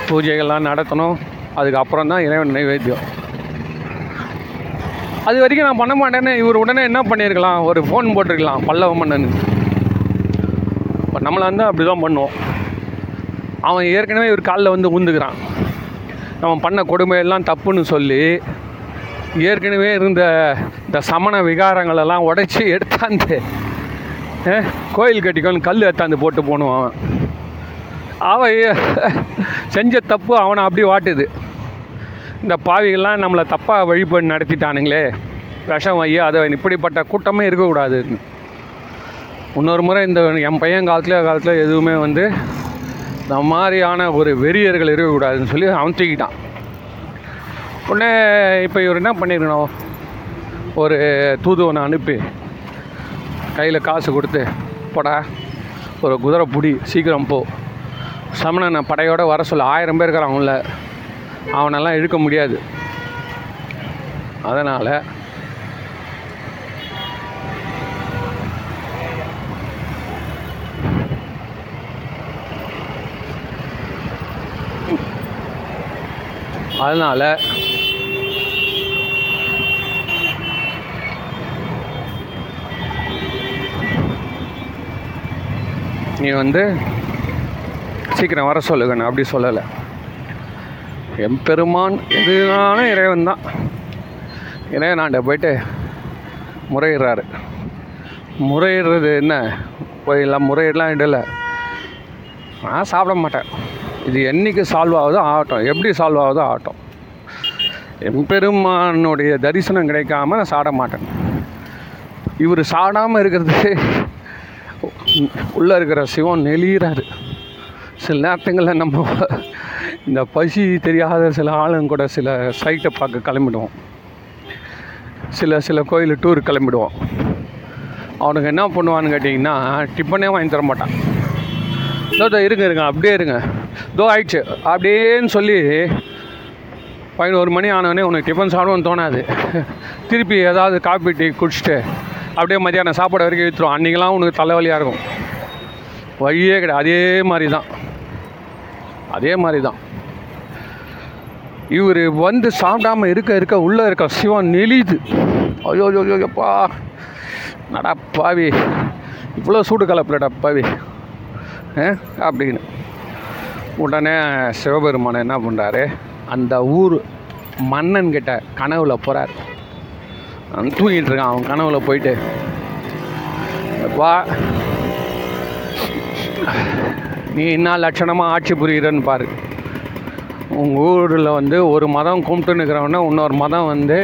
பூஜைகள்லாம் நடத்தணும். அதுக்கப்புறம் தான் இறைவன் நைவேத்தியம். அது வரைக்கும் நான் பண்ண மாட்டேன்னு இவர் உடனே என்ன பண்ணியிருக்கலாம்? ஒரு ஃபோன் போட்டிருக்கலாம். பல்லவ மன்னன். இப்போ நம்மளை வந்து அப்படி தான் பண்ணுவோம். அவன் ஏற்கனவே இவர் காலில் வந்து ஊந்துக்கிறான். அவன் பண்ண கொடுமையெல்லாம் தப்புன்னு சொல்லி ஏற்கனவே இருந்த இந்த சமண விகாரங்களெல்லாம் உடைச்சி எடுத்தாந்து கோயில் கட்டிக்கோன்னு கல் எடுத்தாந்து போட்டு போகணும் அவன். அவன் செஞ்ச தப்பு அவனை அப்படி வாட்டுது. இந்த பாவிகள்லாம் நம்மளை தப்பாக வழிபாடு நடத்திட்டானுங்களே. விஷம் ஐயா அதை இப்படிப்பட்ட கூட்டமே இருக்கக்கூடாது. இன்னொரு முறை இந்த என் பையன் காலத்தில் காலத்தில் எதுவுமே வந்து இந்த மாதிரியான ஒரு வெறியர்கள் இருக்கக்கூடாதுன்னு சொல்லி அவன் தூக்கிட்டான். உடனே இப்போ இவர் என்ன பண்ணிருக்கணும்? ஒரு தூதுவனை அனுப்பி கையில் காசு கொடுத்து போடா ஒரு குதிரை புடி சீக்கிரம் போ. சமணனை படையோட வர சொல்ல ஆயிரம் பேர் இருக்கிறான் அவங்கள அவனெல்லாம் இழுக்க முடியாது. அதனால் அதனால் நீ வந்து சீக்கிரம் வர சொல்லுங்க நான் அப்படி சொல்லலை. எம்பெருமான் எதுனாலும் இறைவன் தான் இறைவனாண்ட போயிட்டு முறையிடுறாரு. முறையிடுறது என்ன? போயெல்லாம் முறையிடலாம் இடல நான் சாப்பிட மாட்டேன். இது என்றைக்கு சால்வ் ஆகுதோ ஆகட்டும். எப்படி சால்வ் ஆகுதோ ஆகட்டும். எம்பெருமானுடைய தரிசனம் கிடைக்காம நான் சாட மாட்டேன். இவர் சாடாமல் இருக்கிறது உள்ளே இருக்கிற சிவன் நெளிகிறாரு சில நேரத்துங்களில் நம்ம இந்த பசி தெரியாத சில ஆளுங்க கூட சில சைட்டை பார்க்க கிளம்பிடுவோம். சில சில கோயில் டூர் கிளம்பிடுவோம். அவனுக்கு என்ன பண்ணுவான்னு கேட்டிங்கன்னா டிஃபனே வாங்கி தர மாட்டான். இதோ இருங்க இருங்க அப்படியே இருங்க. இதோ ஆயிடுச்சு. அப்படியேன்னு சொல்லி பதினோரு மணி ஆனவொடனே உனக்கு டிஃபன் சாப்பிடுவோன்னு தோணாது. திருப்பி ஏதாவது காப்பி டீ குடிச்சிட்டு அப்படியே மத்தியானம் சாப்பாடு வரைக்கும் இழுத்துரும். அன்றைக்கெல்லாம் உனக்கு தலைவலியாக இருக்கும். வழியே கிடையாது. அதே மாதிரி தான் அதே மாதிரி தான் இவர் வந்து சாப்பிடாம இருக்க இருக்க உள்ளே இருக்க சிவன் நெளியுது. ஐயோ ஐயோ ஐயோ, அப்பா நடா பாவி. இவ்வளோ சூடு கலப்புலடா பாவி. அப்படின்னு. உடனே சிவபெருமான் என்ன பண்ணுறாரு அந்த ஊர் மன்னன் கிட்ட கனவுல போகிறார் தூங்கிட்டு இருக்கான் அவன் கனவுல போயிட்டு. வா. நீ என்ன லட்சணமாக ஆட்சி புரியுறன்னு பாரு. உங்கள் ஊரில் வந்து ஒரு மதம் கும்பிட்டு நிற்கிறவன இன்னொரு மதம் வந்து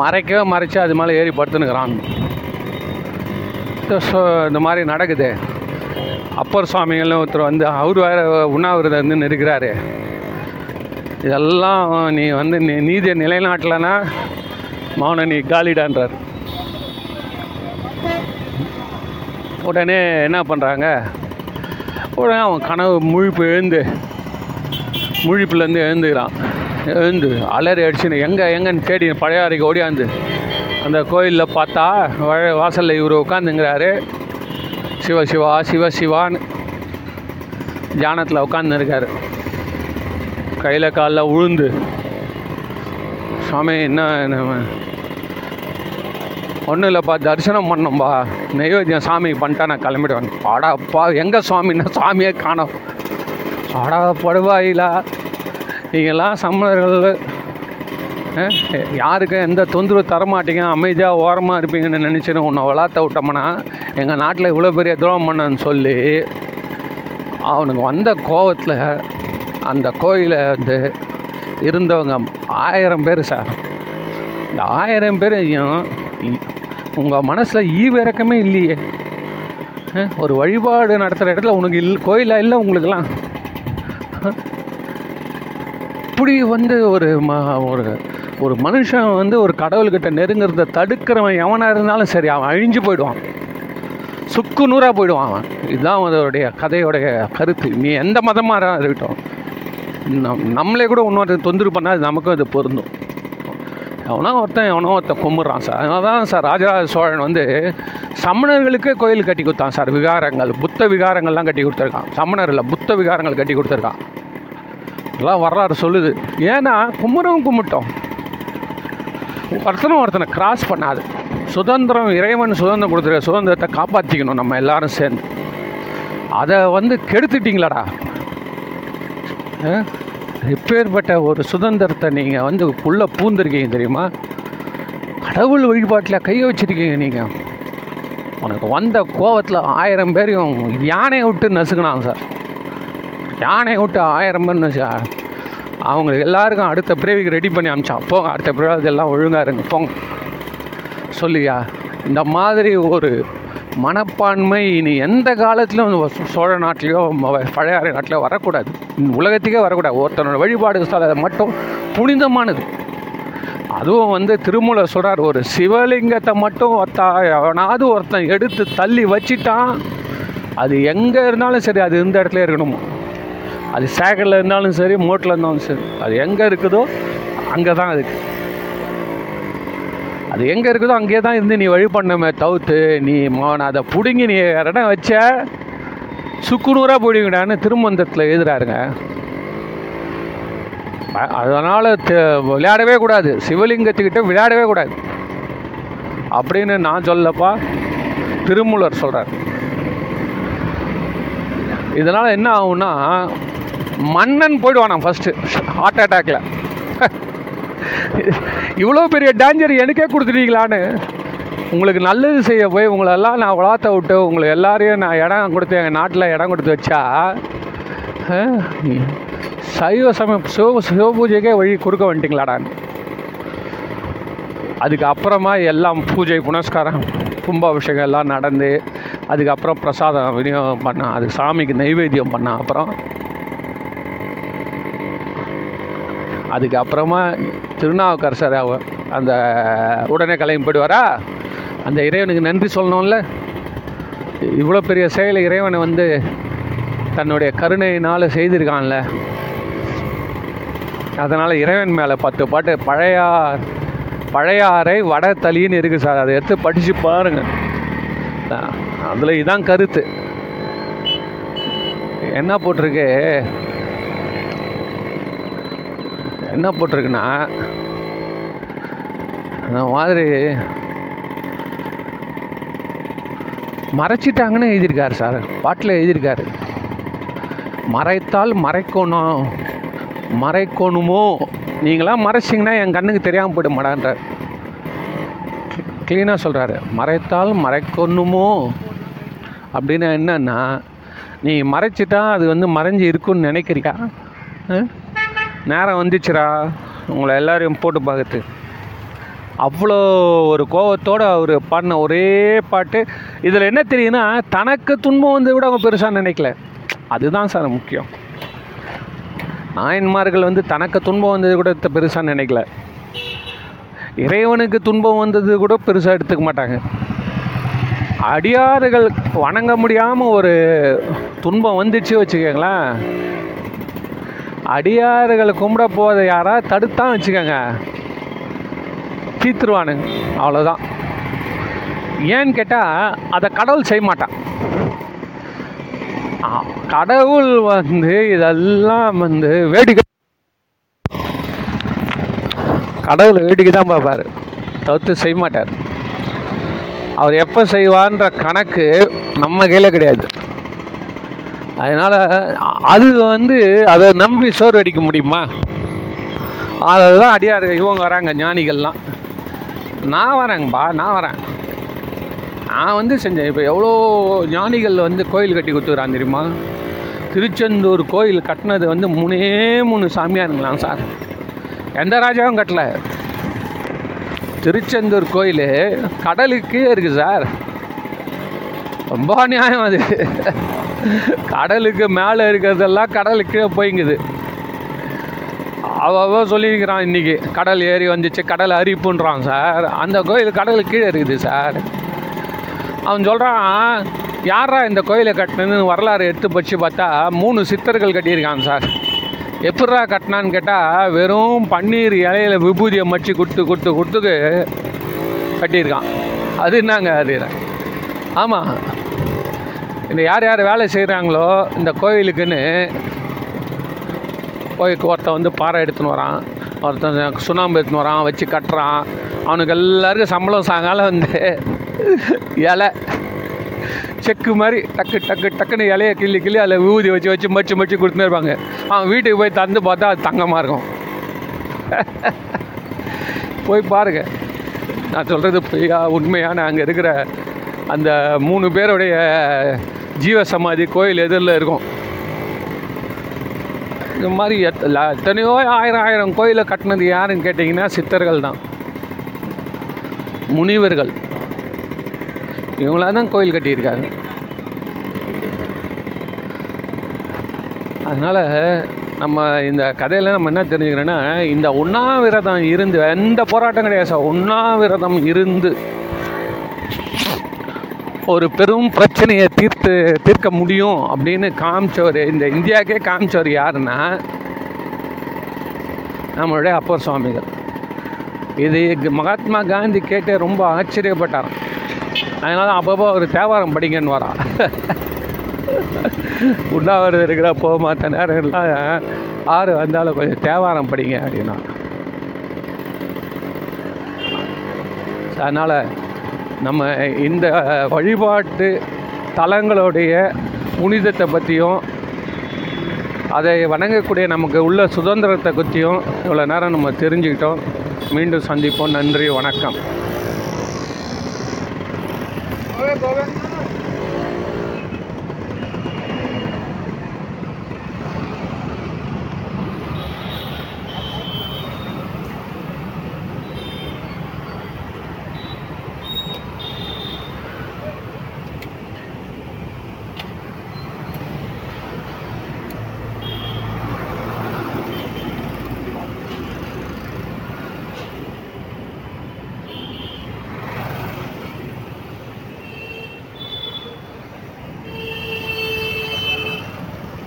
மறைக்கவே மறைச்சு அது மேலே ஏறி படுத்துனுக்கிறான் ஸோ இந்த மாதிரி நடக்குது. அப்பர் சுவாமிகள்னு ஒருத்தர் வந்து அவர் வேறு உண்ணாவிரதம் வந்து நிற்கிறாரு. இதெல்லாம் நீ வந்து நீ நீதியை நிலைநாட்டலைன்னா மௌனனி காலிடான்றார். உடனே என்ன பண்ணுறாங்க உடனே அவன் கனவு முழிப்பு எழுந்து முழிப்புலேருந்து எழுந்துக்கிறான். எழுந்து அலறி அடிச்சுன்னு எங்கே எங்கன்னு தேடி பழையாறைக்கு ஓடியாந்து அந்த கோயிலில் பார்த்தா வழ வாசலில் இவர் உட்காந்துங்கிறாரு. சிவ சிவா சிவ சிவான்னு தியானத்தில் உட்காந்துருக்காரு. கையில் காலில் உழுந்து சுவாமி என்ன ஒன்றும் இல்லைப்பா தரிசனம் பண்ணோம்பா. நைவேத்தியம் சாமிக்கு பண்ணிட்டா நான் கிளம்பிடுவேன். பாடாப்பா எங்கே சுவாமின்னா சாமியே காணோம். ஆடா படுவாயிலா நீங்கள்லாம் சம்மர்கள் யாருக்கும் எந்த தொந்தரவு தரமாட்டீங்க. அமைதியாக ஓரமாக இருப்பீங்கன்னு நினச்சின்னு உன்னை வளர்த்த விட்டோம்னா எங்கள் நாட்டில் இவ்வளோ பெரிய துரோகம் பண்ணன்னு சொல்லி அவனுக்கு வந்த கோவத்தில் அந்த கோயிலை வந்து இருந்தவங்க ஆயிரம் பேர் சார். இந்த ஆயிரம் பேரையும் உங்கள் மனசில் ஈவிறக்கமே இல்லையே. ஒரு வழிபாடு நடத்துகிற இடத்துல உனக்கு இல் கோயிலாக இல்லை உங்களுக்கெல்லாம்? இப்படி வந்து ஒரு ம ஒரு ஒரு மனுஷன் வந்து ஒரு கடவுள்கிட்ட நெருங்கிறத தடுக்கிறவன் எவனாக இருந்தாலும் சரி அவன் அழிஞ்சு போயிடுவான். சுக்கு நூறாக போயிடுவான் அவன். இதுதான் அதோடைய கதையோடைய கருத்து. நீ எந்த மதமாக இருக்கட்டும். நம் நம்மளே கூட இன்னொரு தொந்தரவு பண்ணால் நமக்கும் அது பொருந்தும். எவனோ ஒருத்தன் எவனோ ஒருத்தன் கும்பிட்றான் சார். அதனால தான் சார் ராஜராஜ சோழன் வந்து சமணர்களுக்கு கோயில் கட்டி கொடுத்தான் சார். விகாரங்கள் புத்த விகாரங்கள்லாம் கட்டி கொடுத்துருக்கான். சமணர் இல்லை புத்த விகாரங்கள் கட்டி கொடுத்துருக்கான். எல்லாம் வரலாறு சொல்லுது. ஏன்னா கும்பிடும் கும்பிட்டோம். ஒருத்தனும் ஒருத்தனை கிராஸ் பண்ணாது. சுதந்திரம் இறைவன் சுதந்திரம் கொடுத்துருக்க சுதந்திரத்தை காப்பாற்றிக்கணும் நம்ம எல்லாரும் சேர்ந்து. அதை வந்து கெடுத்துட்டிங்களாடா? ஆ? எப்பேற்பட்ட ஒரு சுதந்திரத்தை நீங்கள் வந்து உள்ளே பூந்திருக்கீங்க தெரியுமா? கடவுள் வழிபாட்டில் கையை வச்சிருக்கீங்க நீங்கள் உனக்கு வந்த கோவத்தில் ஆயிரம் பேரையும் யானையை விட்டு நசுக்கினாங்க சார். யானையை விட்டு ஆயிரம் பேர் நசு அவங்களுக்கு எல்லாருக்கும் அடுத்த பிறவிக்கு ரெடி பண்ணி அமிச்சான் போங்க அடுத்த பிறவி எல்லாம் ஒழுங்காக இருங்க போங்க. சொல்லியா இந்த மாதிரி ஒரு மனப்பான்மை இனி எந்த காலத்திலும் சோழ நாட்டிலையோ பழையாறை நாட்டிலோ வரக்கூடாது. உலகத்துக்கே வரக்கூடாது. ஒருத்தனோட வழிபாடு ஸ்தலம் மட்டும் புனிதமானது. அதுவும் வந்து திருமூல சொல்கிறார் ஒரு சிவலிங்கத்தை மட்டும் ஒருத்தா அவனாவது ஒருத்தன் எடுத்து தள்ளி வச்சிட்டான் அது எங்கே இருந்தாலும் சரி அது இந்த இடத்துல இருக்கணும். அது சேகரில் இருந்தாலும் சரி மோட்டில் இருந்தாலும் சரி அது எங்கே இருக்குதோ அங்கே தான் இருக்குது அது எங்கே இருக்குதோ அங்கேயே தான் இருந்து நீ வழி பண்ணமே தவிர்த்து நீ மோன அதை பிடுங்கி நீ இடம் வச்ச சுக்குநூறாக போயிடுங்கடான்னு திருமந்தத்தில் எழுதுறாருங்க. அதனால் விளையாடவே கூடாது. சிவலிங்கத்துக்கிட்ட விளையாடவே கூடாது. அப்படின்னு நான் சொல்லப்பா திருமூலர் சொல்கிறார் இதனால் என்ன ஆகும்னா மன்னன் போயிடுவானா ஃபஸ்ட்டு ஹார்ட் அட்டாக்ல இவ்வளோ பெரிய டேஞ்சர் எனக்கே கொடுத்துட்டீங்களான்னு. உங்களுக்கு நல்லது செய்ய போய் உங்களெல்லாம் நான் வளர்த்த விட்டு உங்களை எல்லாரையும் நான் இடம் கொடுத்து எங்கள் நாட்டில் இடம் கொடுத்து வச்சா சைவ சமயம் சிவ சிவ பூஜைக்கே வழி கொடுக்க வந்துட்டிங்களாடான்னு அதுக்கு அப்புறமா எல்லாம் பூஜை புனஸ்காரம் கும்பாபிஷேகம் எல்லாம் நடந்து அதுக்கப்புறம் பிரசாதம் விநியோகம் பண்ணான் அதுக்கு சாமிக்கு நைவேத்தியம் பண்ணான் அப்புறம் அதுக்கப்புறமா திருநாவுக்கரசர் அந்த உடனே கிளம்பி போயிடுவாரா அந்த இறைவனுக்கு நன்றி சொல்லணும்ல? இவ்வளோ பெரிய செயலை இறைவனை வந்து தன்னுடைய கருணையினால் செய்திருக்கான்ல. அதனால் இறைவன் மேலே பத்து பாட்டு பழையார் பழையாறை வட தலின்னு இருக்குது சார் அதை எடுத்து படித்து பாருங்கள் அதில் இதான் கருத்து. என்ன போட்டிருக்கு? என்ன போட்டிருக்குன்னா அந்த மாதிரி மறைச்சிட்டாங்கன்னு எழுதியிருக்காரு சார். பாட்டில் எழுதியிருக்காரு. மறைத்தால் மறைக்கணும் மறைக்கணுமோ? நீங்களாம் மறைச்சிங்கன்னா என் கண்ணுக்கு தெரியாமல் போயிட மாட்டான்றார் க்ளீனாக சொல்கிறாரு மறைத்தால் மறைக்கணுமோ? அப்படின்னு என்னன்னா நீ மறைச்சிட்டா அது வந்து மறைஞ்சு இருக்குன்னு நினைக்கிறியா? ஆ? நேரம் வந்துச்சுடா. உங்களை எல்லோரையும் போட்டு பார்க்குறது. அவ்வளோ ஒரு கோவத்தோடு அவர் பாடின ஒரே பாட்டு. இதில் என்ன தெரியுதுன்னா தனக்கு துன்பம் வந்து கூட அவங்க பெருசாக நினைக்கல. அதுதான் சார் முக்கியம். நாயன்மார்கள் வந்து தனக்கு துன்பம் வந்தது கூட பெருசாக நினைக்கல. இறைவனுக்கு துன்பம் வந்தது கூட பெருசாக எடுத்துக்க மாட்டாங்க. அடியாறுகள் வணங்க முடியாமல் ஒரு துன்பம் வந்துச்சு வச்சுக்கோங்களேன். அடியாறுகளை கும்பிட போகிற யாராக தடுத்தான் வச்சுக்கோங்க. தீத்துருவானுங்க அவ்வளோதான் ஏன்னு கேட்டால் அதை கடவுள் செய்ய மாட்டான். கடவுள் வந்து இதெல்லாம் வந்து வேடிக்கை. கடவுள் வேடிக்கை தான் பார்ப்பார். தவிர்த்து செய்ய மாட்டார். அவர் எப்போ செய்வார்ன்ற கணக்கு நம்ம கையில் கிடையாது. அதனால் அது வந்து அதை நம்பி சோறு அடிக்க முடியுமா? அதுதான் அடியார் இவங்க வராங்க ஞானிகள்லாம். நான் வரேங்கப்பா நான் வரேன். நான் வந்து செஞ்சேன். இப்போ எவ்வளோ ஞானிகள் வந்து கோயில் கட்டி கொடுத்துக்கிறான் தெரியுமா? திருச்செந்தூர் கோயில் கட்டினது வந்து மூணே மூணு சாமியாருங்களாம் சார். எந்த ராஜாவும் கட்டல. திருச்செந்தூர் கோயில் கடலுக்கு இருக்குது சார். ரொம்ப நியாயம் அது. கடலுக்கு மேலே இருக்கிறதெல்லாம் கடலுக்கு கீழே போய்ங்குது. அவ சொல்லியிருக்கிறான் இன்றைக்கி கடல் ஏறி வந்துச்சு கடல் அரிப்புன்றான் சார். அந்த கோயில் கடலுக்கு கீழே இருக்குது சார். அவன் சொல்கிறான் யாரா இந்த கோயிலை கட்டினதுன்னு வரலாறு எடுத்து படித்து பார்த்தா மூணு சித்தர்கள் கட்டியிருக்காங்க சார். எப்படா கட்டினான்னு கேட்டால் வெறும் பன்னீர் இலையில் விபூதியை மச்சி கொடுத்து கொடுத்து கொடுத்து கட்டியிருக்கான். அது என்னங்க அது? ஆமாம் இந்த யார் யார் வேலை செய்கிறாங்களோ இந்த கோயிலுக்குன்னு கோயிலுக்கு ஒருத்தன் வந்து பாறை எடுத்துன்னு வரான். ஒருத்தன் சுண்ணாம்பு எடுத்துன்னு வரான் வச்சு கட்டுறான். அவனுக்கு எல்லாருக்கும் சம்பளம் சாயங்காலம் வந்து இலை. செக்கு மாதிரி டக்கு டக்கு டக்குன்னு இலைய கிள்ளி கிள்ளி அதில் ஊதி வச்சு வச்சு மச்சு மச்சு கொடுத்துனே இருப்பாங்க. அவன் வீட்டுக்கு போய் தந்து பார்த்தா அது தங்கமாக இருக்கும். போய் பாருங்க. நான் சொல்கிறது பொய்யா உண்மையான அங்கே இருக்கிற அந்த மூணு பேருடைய ஜீவ சமாதி கோயில் எதிரில் இருக்கும். இந்த மாதிரி எத் எத்தனையோ ஆயிரம் ஆயிரம் கோயிலை கட்டினது யாருன்னு கேட்டிங்கன்னா சித்தர்கள் தான். முனிவர்கள். இவங்களா தான் கோயில் கட்டியிருக்காங்க. அதனால் நம்ம இந்த கதையில் நம்ம என்ன தெரிஞ்சுக்கிறோன்னா இந்த உண்ணாவிரதம் இருந்து எந்த போராட்டம் கிடையாது சார் உண்ணாவிரதம் இருந்து ஒரு பெரும் பிரச்சனையை தீர்த்து தீர்க்க முடியும் அப்படின்னு காமிச்சவர் இந்த இந்தியாவுக்கே காமிச்சவர் யாருன்னா நம்மளுடைய அப்பர் சுவாமிகள். இது மகாத்மா காந்தி கேட்டு ரொம்ப ஆச்சரியப்பட்டார். அதனால அப்பப்போ அவர் தேவாரம் படிங்கன்னு வரா உண்ணாவிரதம் இருக்கிற போக மாட்ட நேரம்லாம் ஆறு வந்தாலும் கொஞ்சம் தேவாரம் படிங்க அப்படின்னா. அதனால் நம்ம இந்த வழிபாட்டு தலங்களுடைய புனிதத்தை பற்றியும் அதை வணங்கக்கூடிய நமக்கு உள்ள சுதந்திரத்தை பற்றியும் இவ்வளோ நேரம் நம்ம தெரிஞ்சுக்கிட்டோம். மீண்டும் சந்திப்போம். நன்றி. வணக்கம்.